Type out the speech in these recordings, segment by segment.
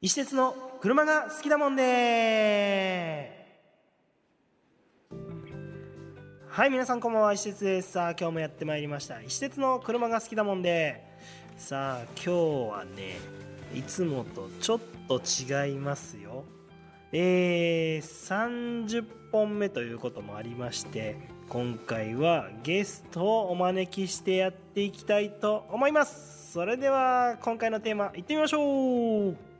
石鉄の車が好きだもんではい皆さんこんばんは。石鉄です。さあ今日もやってまいりました。石鉄の車が好きだもんで。さあ今日はねいつもとちょっと違いますよ。えー、30本目ということもありまして今回はゲストをお招きしてやっていきたいと思います。それでは今回のテーマいってみましょう。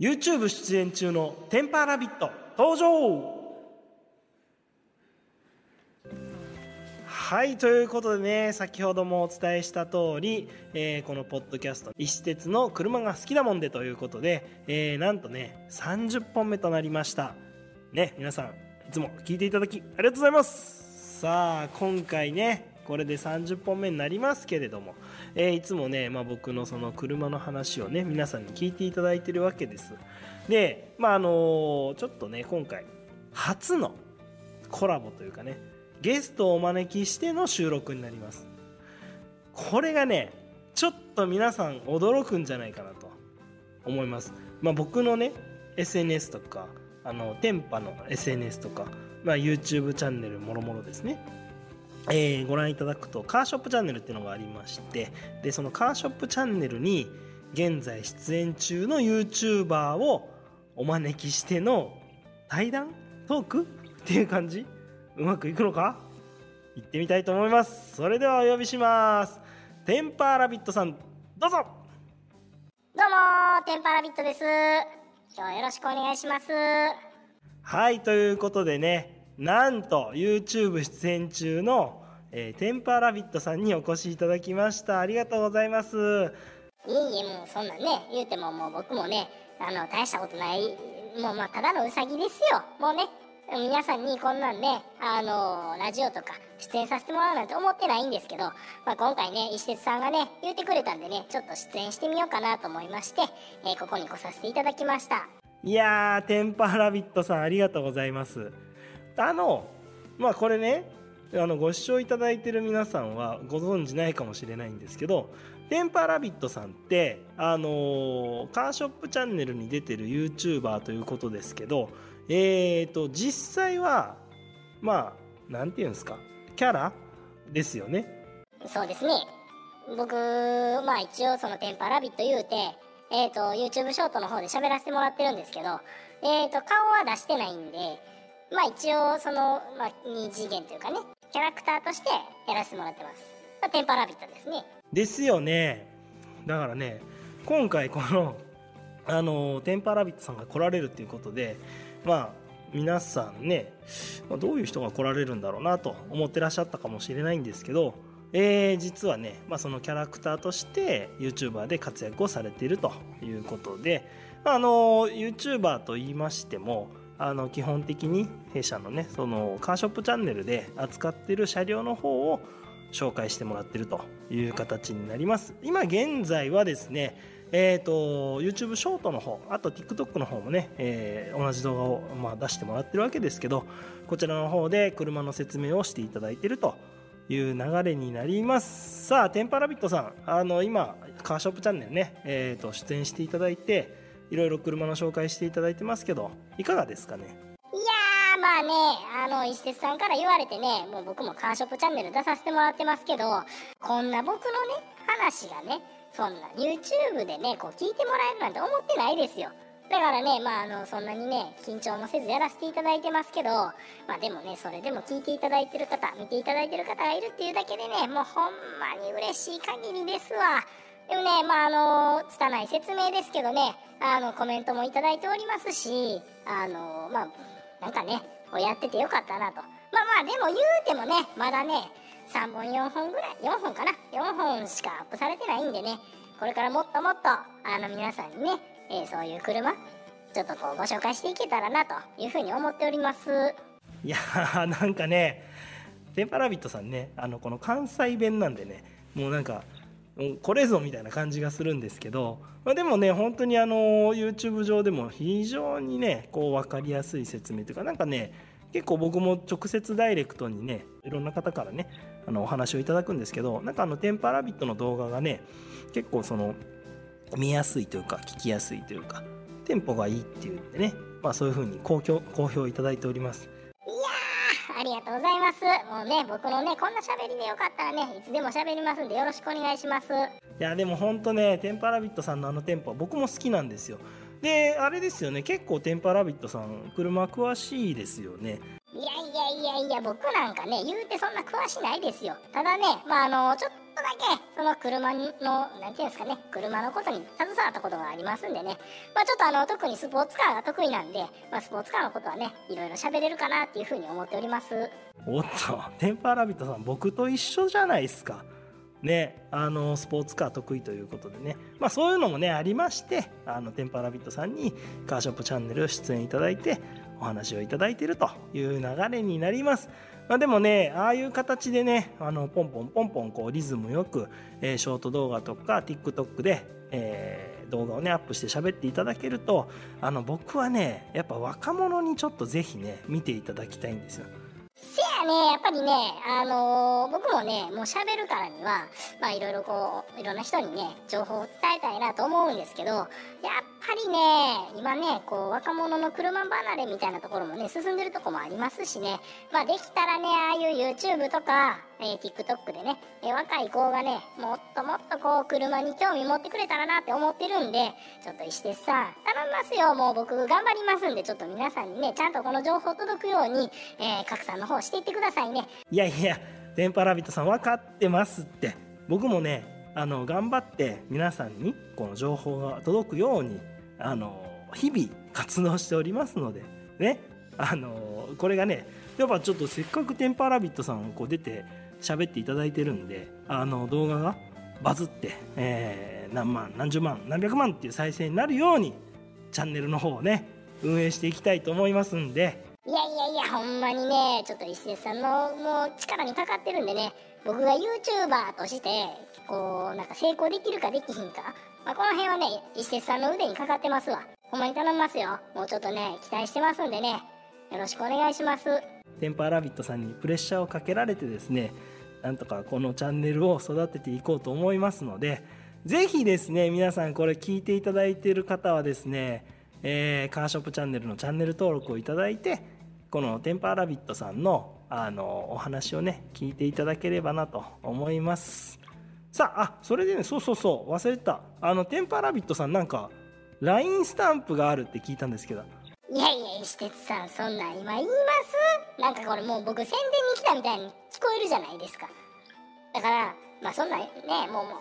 YouTube 出演中のテンパーラビット登場!はいということでね先ほどもお伝えした通り、えー、このポッドキャスト石鉄の車が好きだもんでということで、えー、なんとね30本目となりました。ね皆さんいつも聞いていただきありがとうございます。さあ今回ねこれで30本目になりますけれども、えー、いつもね、まあ、僕のその車の話をね皆さんに聞いていただいてるわけです。でまああのー、ちょっとね今回初のコラボというかねゲストをお招きしての収録になります。これがねちょっと皆さん驚くんじゃないかなと。思います。まあ僕のね SNS とかあのテパの SNS とか、まあ、YouTube チャンネルもろもろですね。えー、ご覧いただくとカーショップチャンネルっていうのがありましてでそのカーショップチャンネルに現在出演中の YouTuber をお招きしての対談トークっていう感じ？うまくいくのか？行ってみたいと思います。それではお呼びします。テンパーラビットさんどうぞ。どうもテンパーラビットです。今日はよろしくお願いします。はいということでねなんと YouTube 出演中の、えー、テンパーラビットさんにお越しいただきました。ありがとうございます。いえいえもうそんなね言うてももう僕もねあの大したことないもうまあただのウサギですよ。もうね皆さんにこんなんねあのラジオとか出演させてもらうなんて思ってないんですけど、まあ、今回ね石鉄さんがね言ってくれたんでねちょっと出演してみようかなと思いまして、えー、ここに来させていただきました。いやーテンパーラビットさんありがとうございますあのまあこれねあのご視聴いただいてる皆さんはご存じないかもしれないんですけどテンパーラビットさんってあのカーショップチャンネルに出てる YouTuber ということですけどえっ、ー、と実際はまあ何て言うんですかキャラですよね。そうですね。僕まあ一応そのテンパーラビット言うてえっ、ー、と YouTube ショートの方で喋らせてもらってるんですけどえっ、と顔は出してないんでまあ一応その、まあ、2次元というかねキャラクターとしてやらせてもらってます、まあ、テンパラビットですね。ですよね。だからね今回この あのテンパラビットさんが来られるっていうことでまあ皆さんね、まあ、どういう人が来られるんだろうなと思ってらっしゃったかもしれないんですけど、えー、実はね、まあ、そのキャラクターとして YouTuber で活躍をされているということで、あの YouTuber と言いましてもあの基本的に弊社のねそのカーショップチャンネルで扱ってる車両の方を紹介してもらってるという形になります。今現在はですねえーと、YouTube ショートの方あと TikTok の方もね、えー、同じ動画を、まあ、出してもらってるわけですけどこちらの方で車の説明をしていただいてるという流れになります。さあテンパラビットさんあの今カーショップチャンネルね、えーと出演していただいていろいろ車の紹介していただいてますけどいかがですかね？いやーまあねあの石鉄さんから言われてねもう僕もカーショップチャンネル出させてもらってますけどこんな僕のね話がねそんな YouTube でねこう聞いてもらえるなんて思ってないですよだからね、まあ、あの、そんなにね、緊張もせずやらせていただいてますけど、まあでもね、それでも聞いていただいてる方、見ていただいてる方がいるっていうだけでね、もうほんまに嬉しい限りですわ。でもね、まあ、あの、拙い説明ですけどね、あの、コメントもいただいておりますし、あの、まあ、なんかね、やっててよかったなと。まあまあ、でも言うてもね、まだね、3本4本ぐらい、4本かな ?4 本しかアップされてないんでね、これからもっともっと、あの、皆さんにね、えー、そういう車、ちょっとこう、ご紹介していけたらな、というふうに思っております。いやー、なんかね、テンパラビットさんね、あの、この関西弁なんでね、もうなんか、これぞみたいな感じがするんですけど、まあ、でもね本当にあの YouTube 上でも非常にねこう分かりやすい説明というかなんかね結構僕も直接ダイレクトにねいろんな方からねあのお話をいただくんですけどなんかあのテンパラビットの動画がね結構その見やすいというか聞きやすいというかテンポがいいっていうんでね、まあ、そういうふうに好評好評いただいております。ありがとうございます。もうね僕のねこんな喋りでよかったらねいつでも喋りますんでよろしくお願いします。いやでもほんとねテンパラビットさんのあのテンポは僕も好きなんですよ。であれですよね結構テンパラビットさん車詳しいですよね。いやいやいやいや僕なんかね言うてそんな詳しないですよ。ただねまああのちょっとだけその車の何ていうんですかね車のことに携わったことがありますんでね。まあちょっとあの特にスポーツカーが得意なんで、まあ、スポーツカーのことはねいろいろ喋れるかなっていうふうに思っております。おっとテンパーラビットさん僕と一緒じゃないですか。ね、あのスポーツカー得意ということでね、まあ、そういうのもねありましてあのテンパラビットさんにカーショップチャンネル出演いただいてお話をいただいているという流れになります。まあ、でもね、ああいう形でね、あのポンポンポンポンこうリズムよく、えー、ショート動画とか TikTok で、えー、動画をね、アップして喋っていただけると、あの僕はね、やっぱ若者にちょっとぜひね、見ていただきたいんですよ。せやね、やっぱりね、あのー、僕もね、もう喋るからには、まあいろいろこう、いろんな人にね、情報を伝えたいなと思うんですけど、やっぱりね、今ね、こう、若者の車離れみたいなところもね、進んでるとこもありますしね、まあできたらね、ああいう YouTube とか、えー、TikTok でね、えー、若い子がね、もっともっとこう、車に興味持ってくれたらなって思ってるんで、ちょっと石鉄さん、頼みますよ、もう僕頑張りますんで、ちょっと皆さんにね、ちゃんとこの情報届くように、えー、拡散の方していってくださいね。いやいや、テンパラビットさん分かってますって。僕もね、あの、頑張って皆さんにこの情報が届くように、あの、日々活動しておりますので、ね、あの、これがね、やっぱちょっとせっかくテンパラビットさんこう出て喋っていただいてるんであの動画がバズって、えー、何万何十万何百万っていう再生になるようにチャンネルの方をね運営していきたいと思いますんでいやいやいやほんまにねちょっと石瀬さんのもう力にかかってるんでね僕が YouTuber としてこうなんか成功できるかできひんか、まあ、この辺はね石瀬さんの腕にかかってますわ。ほんまに頼みますよ。もうちょっとね期待してますんでねよろしくお願いします。テンパーラビットさんにプレッシャーをかけられてですねなんとかこのチャンネルを育てていこうと思いますのでぜひですね皆さんこれ聞いていただいている方はですね、えー、カーショップチャンネルのチャンネル登録をいただいてこのテンパーラビットさんのあのお話をね聞いていただければなと思います。さああそれでねそうそうそう忘れてた。あのテンパーラビットさんなんか LINE スタンプがあるって聞いたんですけど。いやいや石鉄さんそんなん今言いますなんかこれもう僕宣伝に来たみたいに聞こえるじゃないですか。だからまあそんなねもうも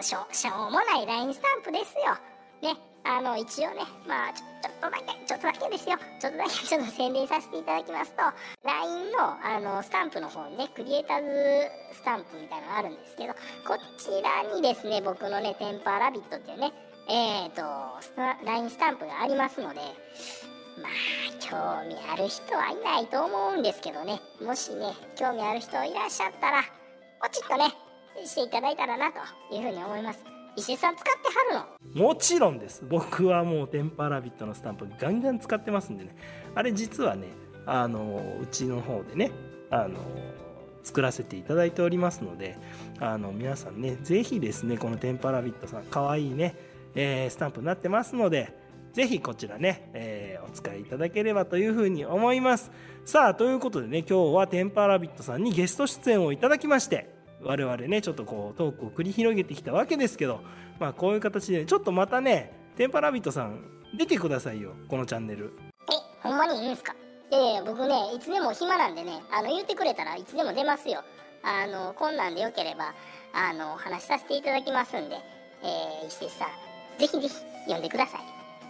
うしょしょうもない LINE スタンプですよ。ね。あの一応ねまあちょちょっとだけちょっとだけですよ。ちょっとだけちょっと宣伝させていただきますと LINE のあのスタンプの方にねクリエイターズスタンプみたいなのがあるんですけどこちらにですね僕のねテンパーラビットっていうねえっ、ー、と LINE スタンプがありますのでまあ興味ある人はいないと思うんですけどね。もしね興味ある人いらっしゃったらポチッとねしていただいたらなというふうに思います。石井さん使ってはるの？もちろんです。僕はもうテンパラビットのスタンプガンガン使ってますんでね。あれ実はねあのうちの方でねあの作らせていただいておりますのであの皆さんね是非ですねこのテンパラビットさんかわいいね、えー、スタンプになってますのでぜひこちらね、えー、お使いいただければというふうに思います。さあ、ということでね、今日はテンパラビットさんにゲスト出演をいただきまして、我々ね、ちょっとこうトークを繰り広げてきたわけですけど、まあこういう形で、ちょっとまたね、テンパーラビットさん出てくださいよ、このチャンネル。え、ほんまにいいんすか？いやいや、僕ね、いつでも暇なんでね、あの、言ってくれたらいつでも出ますよ。あの、こんなんでよければ、あの、話させていただきますんで、えー、石鉄さん、ぜひぜひ読んでください。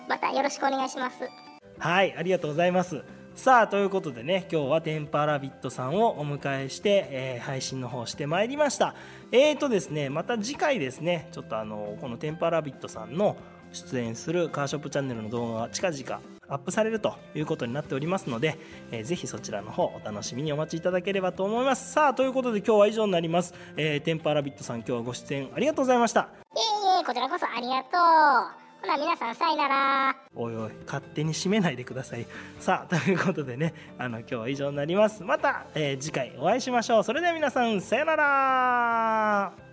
またよろしくお願いしますはいありがとうございますさあということでね今日はテンパラビットさんをお迎えして、えー、配信の方してまいりました。えーとですねまた次回ですねちょっとあのこのテンパラビットさんの出演するカーショップチャンネルの動画が近々アップされるということになっておりますので、えー、ぜひそちらの方お楽しみにお待ちいただければと思います。さあということで今日は以上になります、えー、テンパラビットさん今日はご出演ありがとうございました。いえいえこちらこそありがとう。ほな皆さんさいなら。おいおい勝手に締めないでください。さあということでねあの今日は以上になります。また、えー、次回お会いしましょう。それでは皆さんさよなら。